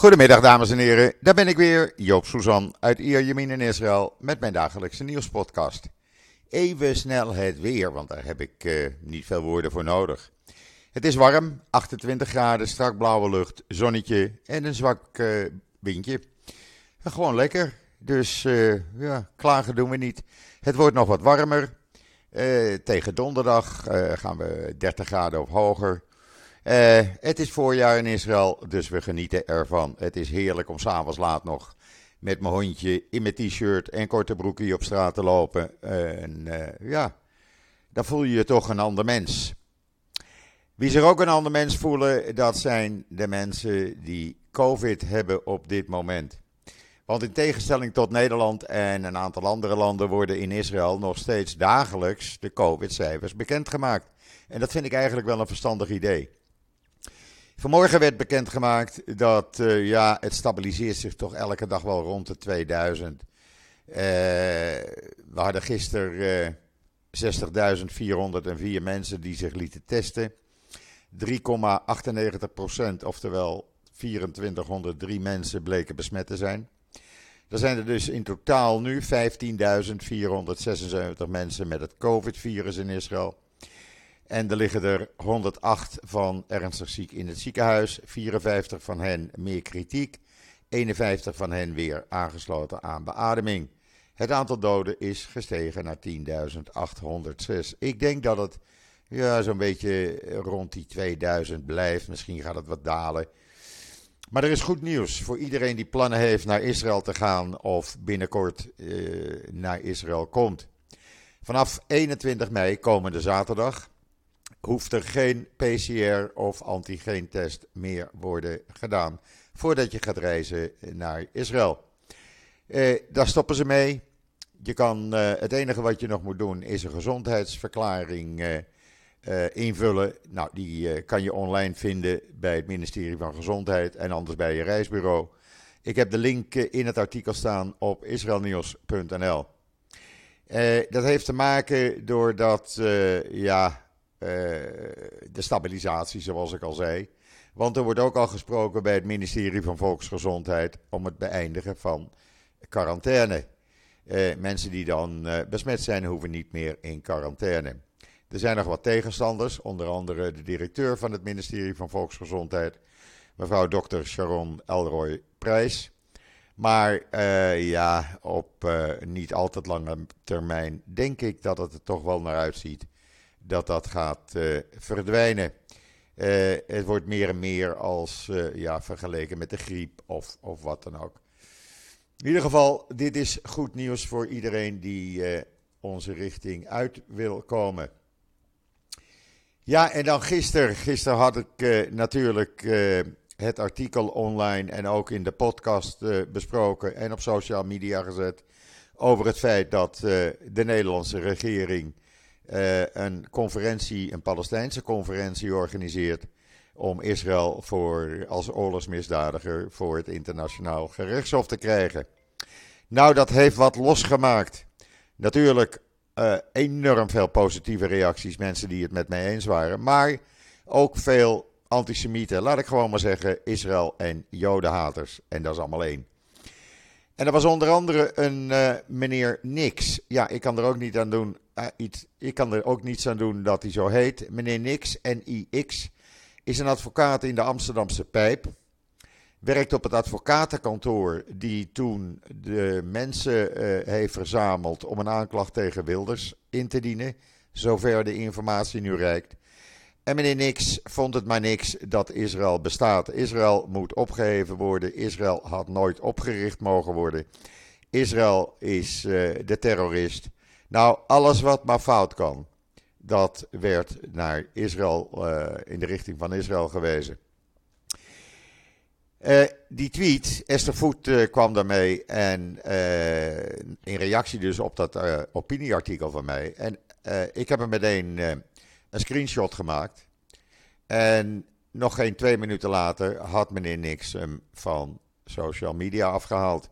Goedemiddag dames en heren, daar ben ik weer, Joop Suzan uit Ierjemien in Israël met mijn dagelijkse nieuwspodcast. Even snel het weer, want daar heb ik uh, niet veel woorden voor nodig. Het is warm, 28 graden, strak blauwe lucht, zonnetje en een zwak uh, windje. Gewoon lekker, dus uh, ja, klagen doen we niet. Het wordt nog wat warmer. tegen donderdag gaan we 30 graden of hoger. Uh, het is voorjaar in Israël, dus we genieten ervan. Het is heerlijk om s'avonds laat nog met mijn hondje in mijn t-shirt en korte broekje op straat te lopen. en uh, ja, dan voel je je toch een ander mens. Wie zich ook een ander mens voelen, dat zijn de mensen die COVID hebben op dit moment. Want in tegenstelling tot Nederland en een aantal andere landen worden in Israël nog steeds dagelijks de COVID-cijfers bekendgemaakt. En dat vind ik eigenlijk wel een verstandig idee. Vanmorgen werd bekendgemaakt dat uh, ja, het stabiliseert zich toch elke dag wel rond de 2000. Uh, we hadden gisteren uh, 60.404 mensen die zich lieten testen. 3,98% oftewel 2403 mensen bleken besmet te zijn. Er zijn er dus in totaal nu 15.476 mensen met het COVID-virus in Israël. En er liggen er 108 van ernstig ziek in het ziekenhuis, 54 van hen meer kritiek, 51 van hen weer aangesloten aan beademing. Het aantal doden is gestegen naar 10.806. Ik denk dat het ja, zo'n beetje rond die 2000 blijft. Misschien gaat het wat dalen. Maar er is goed nieuws voor iedereen die plannen heeft naar Israël te gaan of binnenkort eh, naar Israël komt. Vanaf 21 mei, komende zaterdag, hoeft er geen PCR of antigeentest meer worden gedaan voordat je gaat reizen naar Israël. Eh, daar stoppen ze mee. Je kan, eh, het enige wat je nog moet doen is een gezondheidsverklaring eh, invullen. Nou, die kan je online vinden bij het ministerie van Gezondheid en anders bij je reisbureau. Ik heb de link in het artikel staan op israelnieuws.nl. dat heeft te maken doordat, ja, de stabilisatie, zoals ik al zei. Want er wordt ook al gesproken bij het ministerie van Volksgezondheid om het beëindigen van quarantaine. Uh, mensen die dan uh, besmet zijn, hoeven niet meer in quarantaine. Er zijn nog wat tegenstanders, onder andere de directeur van het ministerie van Volksgezondheid, mevrouw Dr. Sharon Elroy Prijs. Maar ja, op niet al te lange termijn denk ik dat het er toch wel naar uitziet dat dat gaat uh, verdwijnen. Uh, het wordt meer en meer als uh, ja, vergeleken met de griep of, of wat dan ook. In ieder geval, dit is goed nieuws voor iedereen die onze richting uit wil komen. Ja, en dan gisteren. Gisteren had ik natuurlijk het artikel online en ook in de podcast besproken en op social media gezet. Over het feit dat de Nederlandse regering uh, een conferentie, een Palestijnse conferentie organiseert om Israël voor, als oorlogsmisdadiger voor het internationaal gerechtshof te krijgen. Nou, dat heeft wat losgemaakt. Natuurlijk uh, enorm veel positieve reacties, mensen die het met mij eens waren, maar ook veel antisemieten, laat ik gewoon maar zeggen, Israël en jodenhaters. En dat is allemaal één. En er was onder andere een uh, meneer Nix. Ja, ik kan er ook niet aan doen. Uh, iets, ik kan er ook niets aan doen dat hij zo heet. Meneer Nix, N-I-X, is een advocaat in de Amsterdamse Pijp. Werkt op het advocatenkantoor die toen de mensen uh, heeft verzameld om een aanklacht tegen Wilders in te dienen. Zover de informatie nu reikt. En meneer Nix vond het maar niks dat Israël bestaat. Israël moet opgeheven worden. Israël had nooit opgericht mogen worden. Israël is uh, de terrorist. Nou, alles wat maar fout kan, dat werd naar Israël, uh, in de richting van Israël gewezen. Uh, die tweet, Esther Voet kwam daarmee en in reactie dus op dat opinieartikel van mij. En ik heb hem meteen een screenshot gemaakt. En nog geen twee minuten later had meneer Nix hem van social media afgehaald.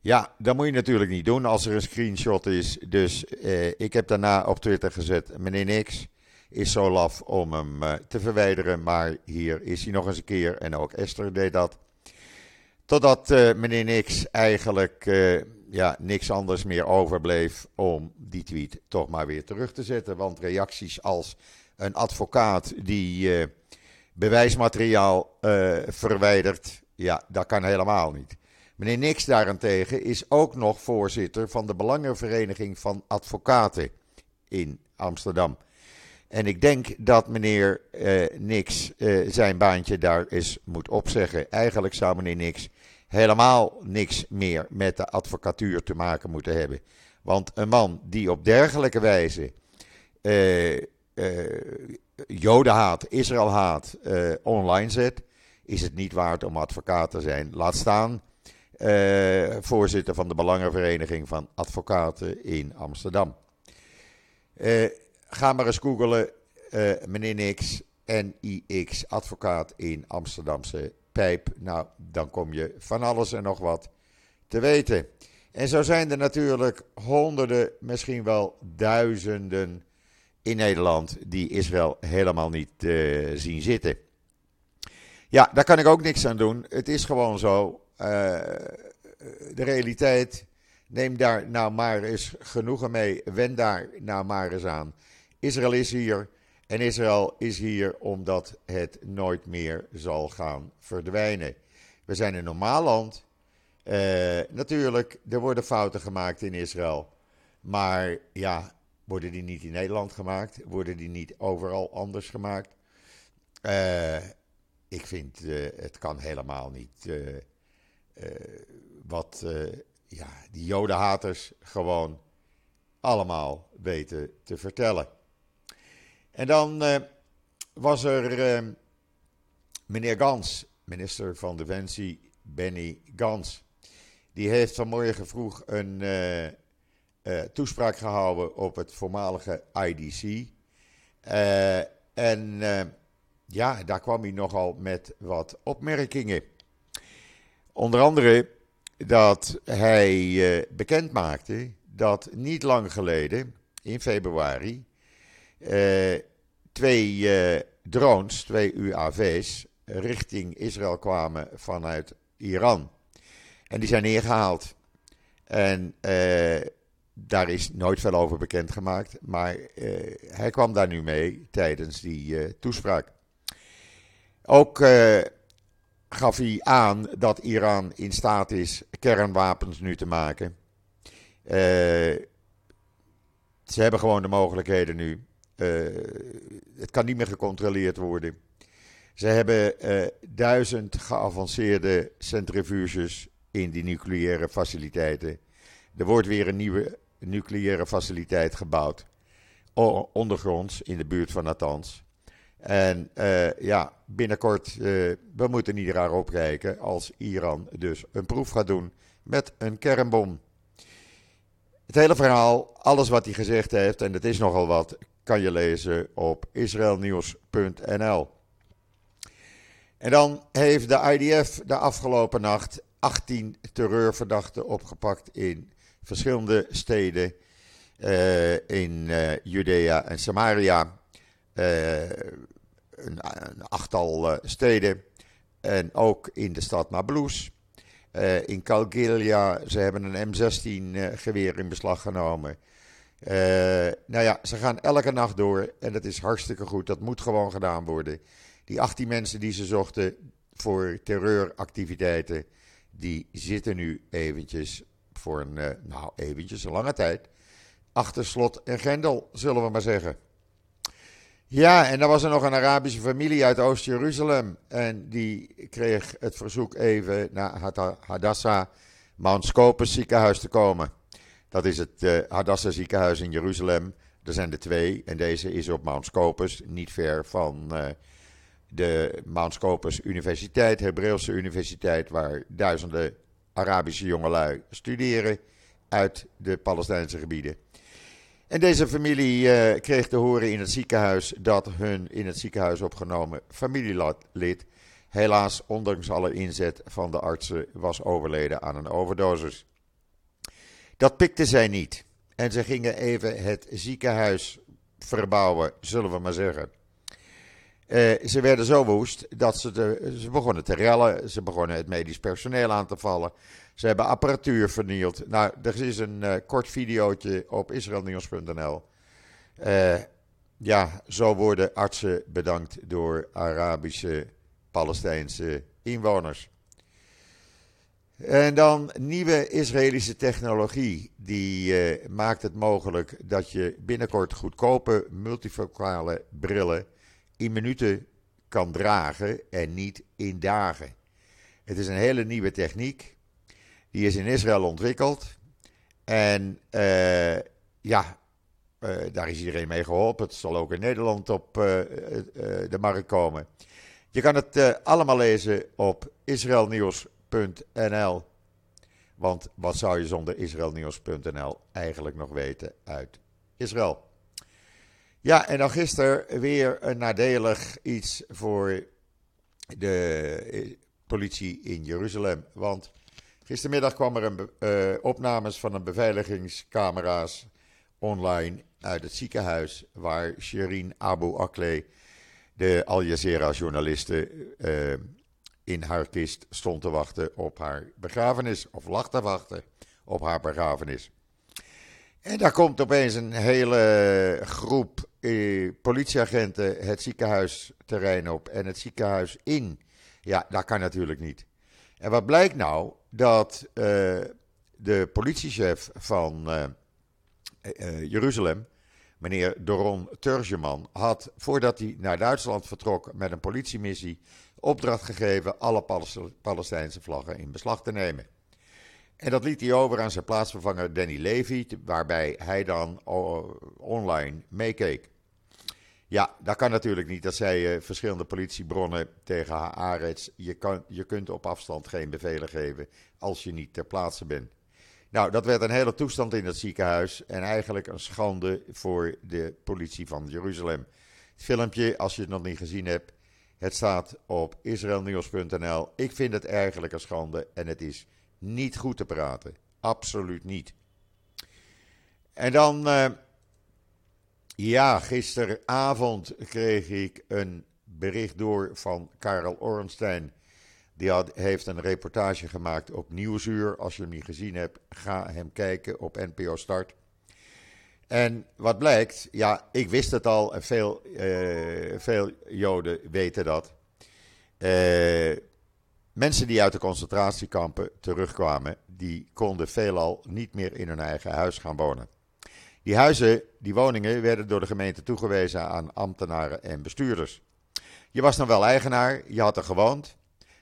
Ja, dat moet je natuurlijk niet doen als er een screenshot is. Dus eh, ik heb daarna op Twitter gezet: meneer Nix is zo laf om hem uh, te verwijderen. Maar hier is hij nog eens een keer. En ook Esther deed dat. Totdat uh, meneer Nix eigenlijk uh, ja, niks anders meer overbleef om die tweet toch maar weer terug te zetten. Want reacties als een advocaat die uh, bewijsmateriaal verwijdert, ja, dat kan helemaal niet. Meneer Nix daarentegen is ook nog voorzitter van de Belangenvereniging van Advocaten in Amsterdam. En ik denk dat meneer uh, Nix zijn baantje daar eens moet opzeggen. Eigenlijk zou meneer Nix helemaal niks meer met de advocatuur te maken moeten hebben. Want een man die op dergelijke wijze uh, Jodenhaat, Israëlhaat online zet, is het niet waard om advocaat te zijn. Laat staan voorzitter van de Belangenvereniging van Advocaten in Amsterdam. Ga maar eens googelen, uh, meneer Nix, NIX, advocaat in Amsterdamse Nou, dan kom je van alles en nog wat te weten. En zo zijn er natuurlijk honderden, misschien wel duizenden in Nederland die Israël helemaal niet uh, zien zitten. Ja, daar kan ik ook niks aan doen. Het is gewoon zo. Uh, de realiteit, neem daar nou maar eens genoegen mee. Wend daar nou maar eens aan. Israël is hier en Israël is hier omdat het nooit meer zal gaan verdwijnen. We zijn een normaal land. Uh, natuurlijk, er worden fouten gemaakt in Israël. Maar ja, worden die niet in Nederland gemaakt? Worden die niet overal anders gemaakt? Uh, ik vind uh, het kan helemaal niet. wat ja, die jodenhaters gewoon allemaal weten te vertellen. En dan uh, was er uh, meneer Gans, minister van Defensie, Benny Gans. Die heeft vanmorgen vroeg een uh, toespraak gehouden op het voormalige IDC. en ja, daar kwam hij nogal met wat opmerkingen. Onder andere dat hij bekend maakte dat niet lang geleden, in februari, uh, twee uh, drones, twee UAV's, richting Israël kwamen vanuit Iran. En die zijn neergehaald. En uh, daar is nooit veel over bekendgemaakt. Maar hij kwam daar nu mee tijdens die toespraak. Ook gaf hij aan dat Iran in staat is kernwapens nu te maken. ze hebben gewoon de mogelijkheden nu. Uh, het kan niet meer gecontroleerd worden. Ze hebben uh, duizend geavanceerde centrifuges in die nucleaire faciliteiten. Er wordt weer een nieuwe nucleaire faciliteit gebouwd. Ondergronds, in de buurt van Natanz. En uh, ja, binnenkort, we moeten niet raar opkijken als Iran dus een proef gaat doen met een kernbom. Het hele verhaal, alles wat hij gezegd heeft, en het is nogal wat, kan je lezen op israelnieuws.nl. En dan heeft de IDF de afgelopen nacht 18 terreurverdachten opgepakt in verschillende steden uh, in uh, Judea en Samaria. Uh, een, achttal steden. En ook in de stad Nablus. in Kalgilia, ze hebben een M16 geweer in beslag genomen. Uh, nou ja, ze gaan elke nacht door en dat is hartstikke goed. Dat moet gewoon gedaan worden. Die 18 mensen die ze zochten voor terreuractiviteiten, die zitten nu eventjes voor een, uh, nou eventjes, een lange tijd, achter slot en grendel, zullen we maar zeggen. Ja, en dan was er nog een Arabische familie uit Oost-Jeruzalem. En die kreeg het verzoek even naar Hadassah, Mount Scopus ziekenhuis te komen. Dat is het uh, Hadassah ziekenhuis in Jeruzalem. Er zijn er twee en deze is op Mount Scopus, niet ver van uh, de Mount Scopus Universiteit, Hebreeuwse universiteit, waar duizenden Arabische jongelui studeren uit de Palestijnse gebieden. En deze familie uh, kreeg te horen in het ziekenhuis dat hun in het ziekenhuis opgenomen familielid helaas ondanks alle inzet van de artsen was overleden aan een overdosis. Dat pikte zij niet. En ze gingen even het ziekenhuis verbouwen, zullen we maar zeggen. ze werden zo woest dat ze, de, ze begonnen te rellen. Ze begonnen het medisch personeel aan te vallen. Ze hebben apparatuur vernield. Nou, er is een kort videootje op israelnieuws.nl. ja, zo worden artsen bedankt door Arabische, Palestijnse inwoners. En dan nieuwe Israëlische technologie. Die uh, maakt het mogelijk dat je binnenkort goedkope multifocale brillen in minuten kan dragen en niet in dagen. Het is een hele nieuwe techniek. Die is in Israël ontwikkeld. En uh, ja, uh, daar is iedereen mee geholpen. Het zal ook in Nederland op de markt komen. Je kan het allemaal lezen op israelnieuws.nl israelnieuws.nl. Want wat zou je zonder israelnieuws.nl eigenlijk nog weten uit Israël? Ja, en dan gisteren weer een nadelig iets voor de eh, politie in Jeruzalem. Want gistermiddag kwam er een uh, opnames van een beveiligingscamera's online uit het ziekenhuis waar Shirin Abu Akleh, de Al Jazeera-journaliste, uh, in haar kist stond te wachten op haar begrafenis, of lag te wachten op haar begrafenis. En daar komt opeens een hele groep eh, politieagenten het ziekenhuisterrein op en het ziekenhuis in. Ja, dat kan natuurlijk niet. En wat blijkt nou? Dat uh, de politiechef van uh, uh, Jeruzalem, meneer Doron Turgeman, had voordat hij naar Duitsland vertrok met een politiemissie opdracht gegeven alle Palestijnse vlaggen in beslag te nemen. En dat liet hij over aan zijn plaatsvervanger Danny Levy, waarbij hij dan online meekeek. Ja, dat kan natuurlijk niet. Dat zei uh, verschillende politiebronnen tegen Haaretz. Je, je kunt op afstand geen bevelen geven als je niet ter plaatse bent. Nou, dat werd een hele toestand in het ziekenhuis en eigenlijk een schande voor de politie van Jeruzalem. Het filmpje, als je het nog niet gezien hebt, het staat op israelnieuws.nl. Ik vind het eigenlijk een schande en het is niet goed te praten. Absoluut niet. En dan, uh, ja, gisteravond kreeg ik een bericht door van Karel Ornstein. Die had, heeft een reportage gemaakt op Nieuwsuur. Als je hem niet gezien hebt, ga hem kijken op NPO Start. En wat blijkt, ja, ik wist het al en veel, uh, veel Joden weten dat. Uh, mensen die uit de concentratiekampen terugkwamen, die konden veelal niet meer in hun eigen huis gaan wonen. Die huizen, die woningen, werden door de gemeente toegewezen aan ambtenaren en bestuurders. Je was dan wel eigenaar, je had er gewoond,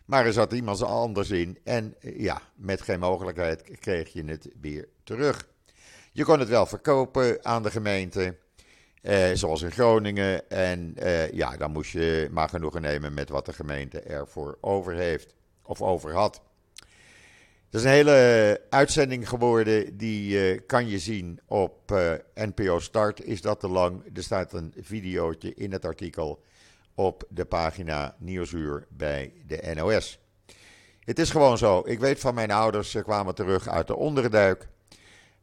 maar er zat iemand anders in en ja, met geen mogelijkheid kreeg je het weer terug. Je kon het wel verkopen aan de gemeente, eh, zoals in Groningen. En eh, ja, dan moest je maar genoegen nemen met wat de gemeente ervoor over heeft of over had. Het is een hele uitzending geworden, die uh, kan je zien op uh, NPO Start. Is dat te lang? Er staat een videootje in het artikel op de pagina Nieuwsuur bij de NOS. Het is gewoon zo. Ik weet van mijn ouders, ze kwamen terug uit de onderduik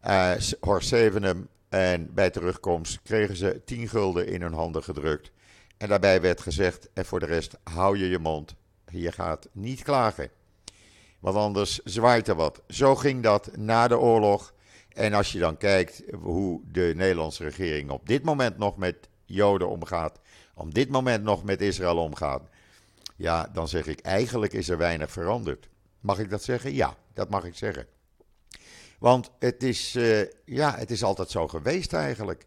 uh, Horst Zevenum. En bij terugkomst kregen ze 10 gulden in hun handen gedrukt. En daarbij werd gezegd: en voor de rest, hou je je mond. Je gaat niet klagen. Want anders zwaait er wat. Zo ging dat na de oorlog. En als je dan kijkt hoe de Nederlandse regering op dit moment nog met Joden omgaat, op dit moment nog met Israël omgaat, ja, dan zeg ik eigenlijk is er weinig veranderd. Mag ik dat zeggen? Ja, dat mag ik zeggen. Want het is, uh, ja, het is altijd zo geweest eigenlijk.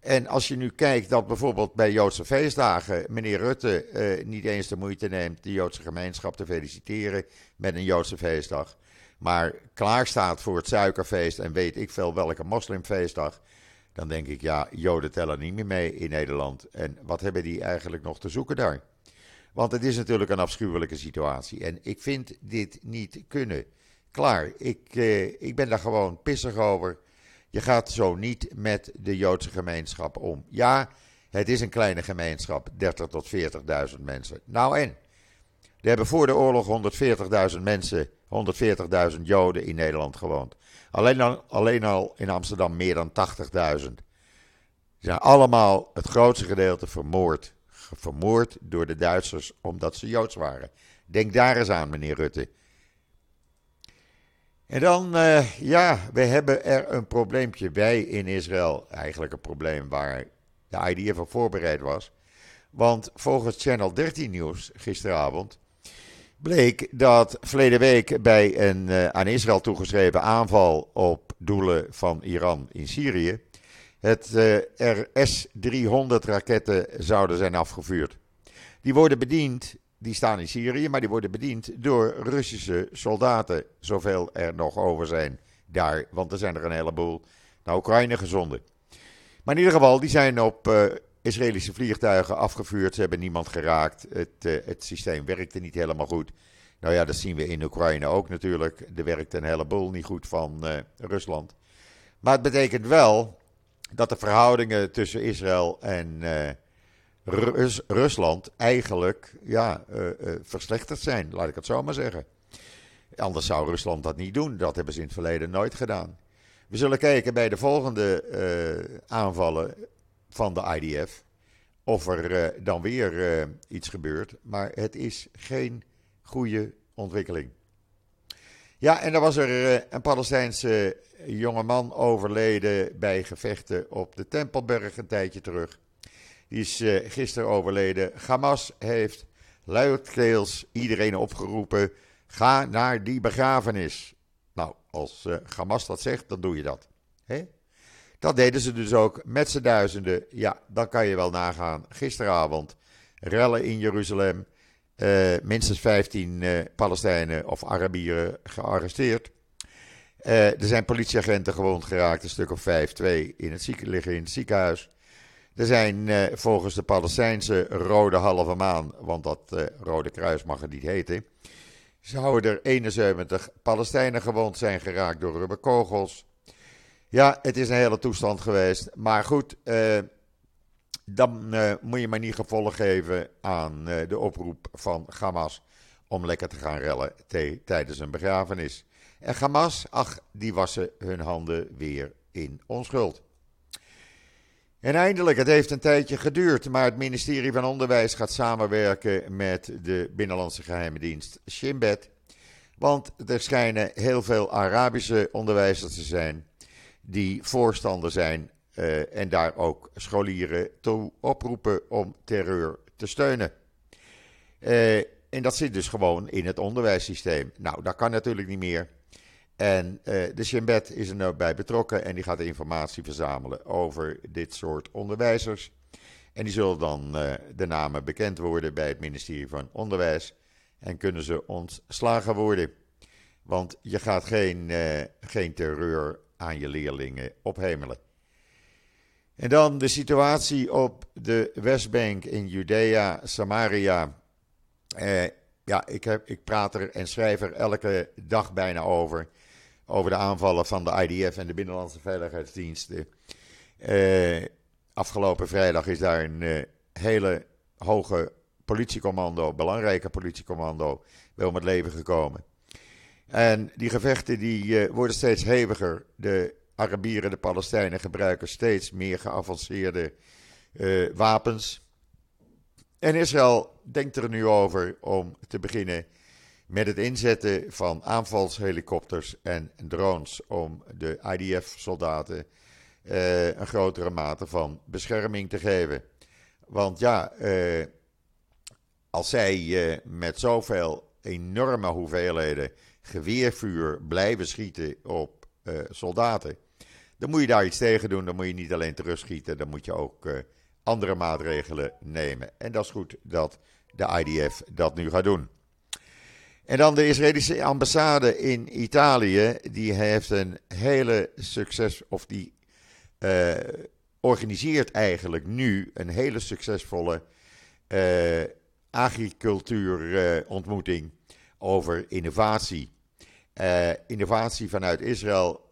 En als je nu kijkt dat bijvoorbeeld bij Joodse feestdagen meneer Rutte uh, niet eens de moeite neemt de Joodse gemeenschap te feliciteren met een Joodse feestdag, maar klaar staat voor het suikerfeest en weet ik veel welke moslimfeestdag, dan denk ik ja, Joden tellen niet meer mee in Nederland. En wat hebben die eigenlijk nog te zoeken daar? Want het is natuurlijk een afschuwelijke situatie en ik vind dit niet kunnen. Klaar, ik, eh, ik ben daar gewoon pissig over. Je gaat zo niet met de Joodse gemeenschap om. Ja, het is een kleine gemeenschap, 30 tot 40.000 mensen. Nou en? Er hebben voor de oorlog 140.000 mensen, 140.000 Joden in Nederland gewoond. Alleen al, alleen al in Amsterdam meer dan 80.000. Ze zijn allemaal het grootste gedeelte vermoord, vermoord door de Duitsers omdat ze Joods waren. Denk daar eens aan, meneer Rutte. En dan, uh, ja, we hebben er een probleempje bij in Israël. Eigenlijk een probleem waar de IDF op voorbereid was. Want volgens Channel 13 Nieuws gisteravond bleek dat verleden week bij een uh, aan Israël toegeschreven aanval op doelen van Iran in Syrië het uh, RS-300 raketten zouden zijn afgevuurd. Die worden bediend, die staan in Syrië, maar die worden bediend door Russische soldaten, zoveel er nog over zijn daar, want er zijn er een heleboel naar Oekraïne gezonden. Maar in ieder geval, die zijn op uh, Israëlische vliegtuigen afgevuurd. Ze hebben niemand geraakt. Het, uh, het systeem werkte niet helemaal goed. Nou ja, dat zien we in Oekraïne ook natuurlijk. Er werkt een heleboel niet goed van uh, Rusland. Maar het betekent wel dat de verhoudingen tussen Israël en Rus Rusland eigenlijk ja, verslechterd zijn. Laat ik het zo maar zeggen. Anders zou Rusland dat niet doen. Dat hebben ze in het verleden nooit gedaan. We zullen kijken bij de volgende uh, aanvallen van de IDF of er uh, dan weer uh, iets gebeurt. Maar het is geen goede ontwikkeling. Ja, en dan was er een Palestijnse jongeman overleden bij gevechten op de Tempelberg een tijdje terug. Die is gisteren overleden. Hamas heeft luidkeels iedereen opgeroepen: ga naar die begrafenis. Nou, als uh, Hamas dat zegt, dan doe je dat. He? Dat deden ze dus ook met z'n duizenden. Ja, dan kan je wel nagaan. Gisteravond rellen in Jeruzalem. Uh, minstens 15 uh, Palestijnen of Arabieren gearresteerd. er zijn politieagenten gewond geraakt, een stuk of vijf, twee in het liggen in het ziekenhuis. Er zijn volgens de Palestijnse Rode Halve Maan, want dat Rode Kruis mag het niet heten, zouden er 71 Palestijnen gewond zijn geraakt door rubberkogels. Ja, het is een hele toestand geweest. Maar goed, eh, dan uh, moet je maar niet gevolg geven aan uh, de oproep van Hamas om lekker te gaan rellen tijdens een begrafenis. En Hamas, ach, die wassen hun handen weer in onschuld. En eindelijk, het heeft een tijdje geduurd, maar het ministerie van Onderwijs gaat samenwerken met de Binnenlandse Geheime Dienst Shin Bet. Want er schijnen heel veel Arabische onderwijzers te zijn die voorstander zijn uh, en daar ook scholieren toe oproepen om terreur te steunen. Uh, en dat zit dus gewoon in het onderwijssysteem. Nou, dat kan natuurlijk niet meer. En uh, de Shimbet is er nou bij betrokken en die gaat informatie verzamelen over dit soort onderwijzers. En die zullen dan uh, de namen bekend worden bij het ministerie van Onderwijs en kunnen ze ontslagen worden. Want je gaat geen, uh, geen terreur aan je leerlingen ophemelen. En dan de situatie op de Westbank in Judea, Samaria. ja, ik, heb, ik praat er en schrijf er elke dag bijna over over de aanvallen van de IDF en de Binnenlandse Veiligheidsdiensten. Uh, afgelopen vrijdag is daar een uh, hele hoge politiecommando, belangrijke politiecommando, wel om het leven gekomen. En die gevechten die, uh, worden steeds heviger. De Arabieren, de Palestijnen gebruiken steeds meer geavanceerde wapens. En Israël denkt er nu over om te beginnen met het inzetten van aanvalshelikopters en drones om de IDF-soldaten uh, een grotere mate van bescherming te geven. Want ja, uh, als zij uh, met zoveel enorme hoeveelheden geweervuur blijven schieten op soldaten, dan moet je daar iets tegen doen. Dan moet je niet alleen terugschieten, dan moet je ook andere maatregelen nemen. En dat is goed dat de IDF dat nu gaat doen. En dan de Israëlische ambassade in Italië, die heeft een hele succes, of die uh, organiseert eigenlijk nu een hele succesvolle uh, agricultuurontmoeting over innovatie. Uh, innovatie vanuit Israël,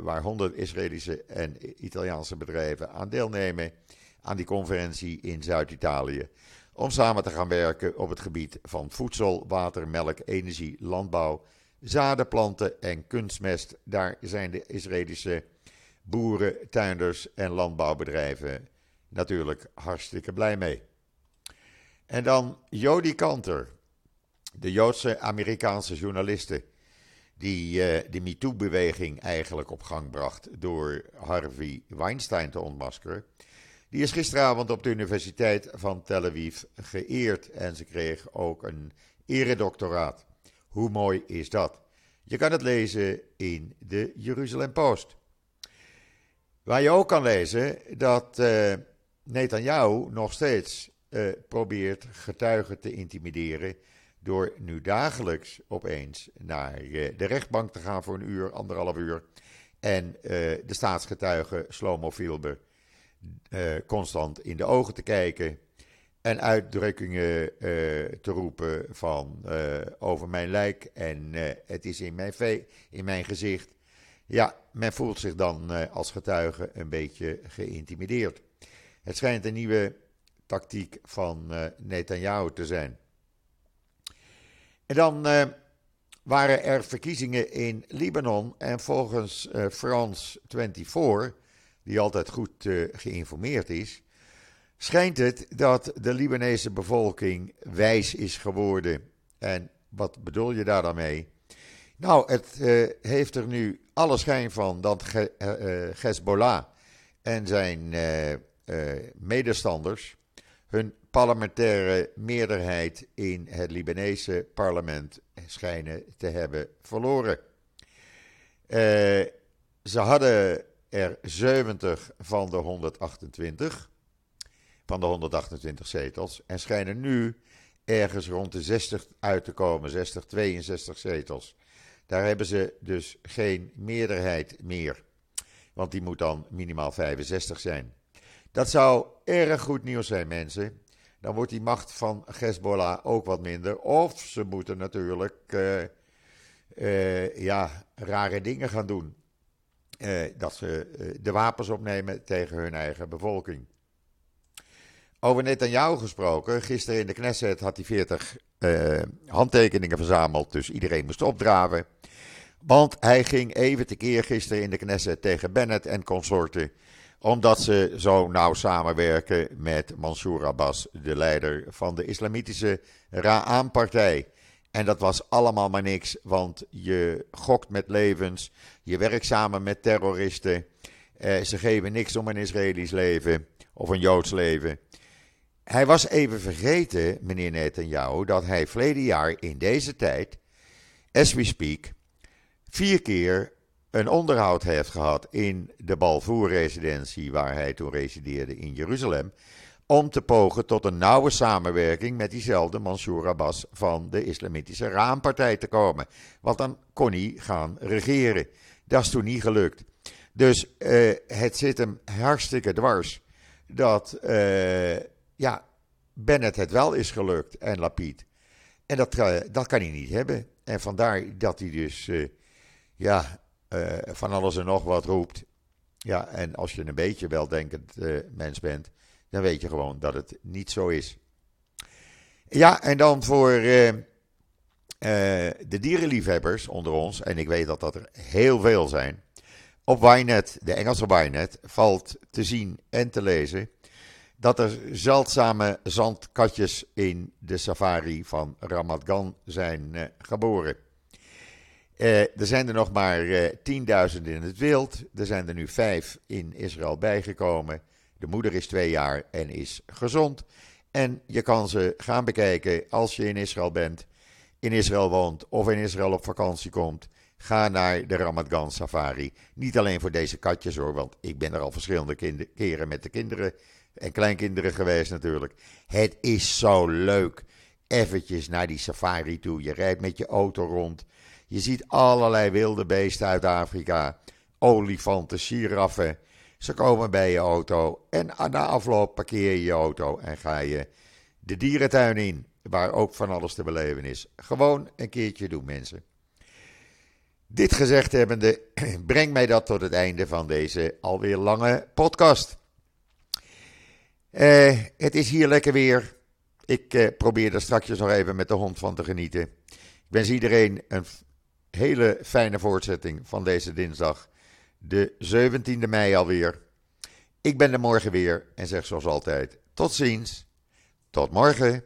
waar 100 Israëlische en Italiaanse bedrijven aan deelnemen aan die conferentie in Zuid-Italië om samen te gaan werken op het gebied van voedsel, water, melk, energie, landbouw, zadenplanten en kunstmest. Daar zijn de Israëlische boeren, tuinders en landbouwbedrijven natuurlijk hartstikke blij mee. En dan Jodie Kanter, de Joodse Amerikaanse journaliste, die uh, de MeToo-beweging eigenlijk op gang bracht door Harvey Weinstein te ontmaskeren. Die is gisteravond op de Universiteit van Tel Aviv geëerd en ze kreeg ook een eredoctoraat. Hoe mooi is dat? Je kan het lezen in de Jeruzalem Post. Waar je ook kan lezen dat uh, Netanyahu nog steeds uh, probeert getuigen te intimideren. door nu dagelijks opeens naar uh, de rechtbank te gaan voor een uur, anderhalf uur. en de staatsgetuige Shlomo Filber constant in de ogen te kijken. En uitdrukkingen te roepen van over mijn lijk en het is in mijn, in mijn gezicht. Ja, men voelt zich dan als getuige een beetje geïntimideerd. Het schijnt een nieuwe tactiek van uh, Netanyahu te zijn. En dan waren er verkiezingen in Libanon en volgens France 24, die altijd goed geïnformeerd is, schijnt het dat de Libanese bevolking wijs is geworden. En wat bedoel je daar dan mee? Nou, het uh, heeft er nu alle schijn van dat Ge uh, Hezbollah en zijn medestanders hun parlementaire meerderheid in het Libanese parlement schijnen te hebben verloren. ze hadden er 70 van de 128, van de 128 zetels, en schijnen nu ergens rond de 60 uit te komen, 60, 62 zetels. Daar hebben ze dus geen meerderheid meer. Want die moet dan minimaal 65 zijn. Dat zou erg goed nieuws zijn, mensen. Dan wordt die macht van Hezbollah ook wat minder. Of ze moeten natuurlijk uh, uh, ja, rare dingen gaan doen. Uh, dat ze de wapens opnemen tegen hun eigen bevolking. Over Netanyahu gesproken. Gisteren in de Knesset had hij 40 handtekeningen verzameld. Dus iedereen moest opdraven. Want hij ging even tekeer gisteren in de Knesset tegen Bennett en consorten. Omdat ze zo nauw samenwerken met Mansour Abbas, de leider van de islamitische Ra'an-partij. En dat was allemaal maar niks, want je gokt met levens, je werkt samen met terroristen. Eh, ze geven niks om een Israëlisch leven of een Joods leven. Hij was even vergeten, meneer Netanyahu, dat hij verleden jaar in deze tijd, as we speak, vier keer een onderhoud heeft gehad in de Balfour-residentie, waar hij toen resideerde in Jeruzalem, om te pogen tot een nauwe samenwerking met diezelfde Mansour Abbas van de Islamitische Raampartij te komen. Want dan kon hij gaan regeren. Dat is toen niet gelukt. Dus uh, het zit hem hartstikke dwars dat uh, ja, Bennett het wel is gelukt en Lapid. En dat, uh, dat kan hij niet hebben. En vandaar dat hij dus ja, van alles en nog wat roept. Ja, en als je een beetje weldenkend mens bent, dan weet je gewoon dat het niet zo is. Ja, en dan voor uh, de dierenliefhebbers onder ons, en ik weet dat dat er heel veel zijn. Op Wynet, de Engelse Wynet, valt te zien en te lezen dat er zeldzame zandkatjes in de safari van Ramat zijn geboren. Uh, er zijn er nog maar uh, eh, 10.000 in het wild. Er zijn er nu vijf in Israël bijgekomen. De moeder is twee jaar en is gezond. En je kan ze gaan bekijken als je in Israël bent, in Israël woont of in Israël op vakantie komt. Ga naar de Ramat Gan Safari. Niet alleen voor deze katjes hoor, want ik ben er al verschillende keren met de kinderen en kleinkinderen geweest natuurlijk. Het is zo leuk. Eventjes naar die safari toe. Je rijdt met je auto rond. Je ziet allerlei wilde beesten uit Afrika. Olifanten, giraffen. Ze komen bij je auto. En na afloop parkeer je je auto en ga je de dierentuin in. Waar ook van alles te beleven is. Gewoon een keertje doen, mensen. Dit gezegd hebbende, breng mij dat tot het einde van deze alweer lange podcast. Uh, het is hier lekker weer. Ik uh, probeer er straks nog even met de hond van te genieten. Ik wens iedereen een hele fijne voortzetting van deze dinsdag, de 17e mei alweer. Ik ben er morgen weer en zeg zoals altijd: tot ziens, tot morgen.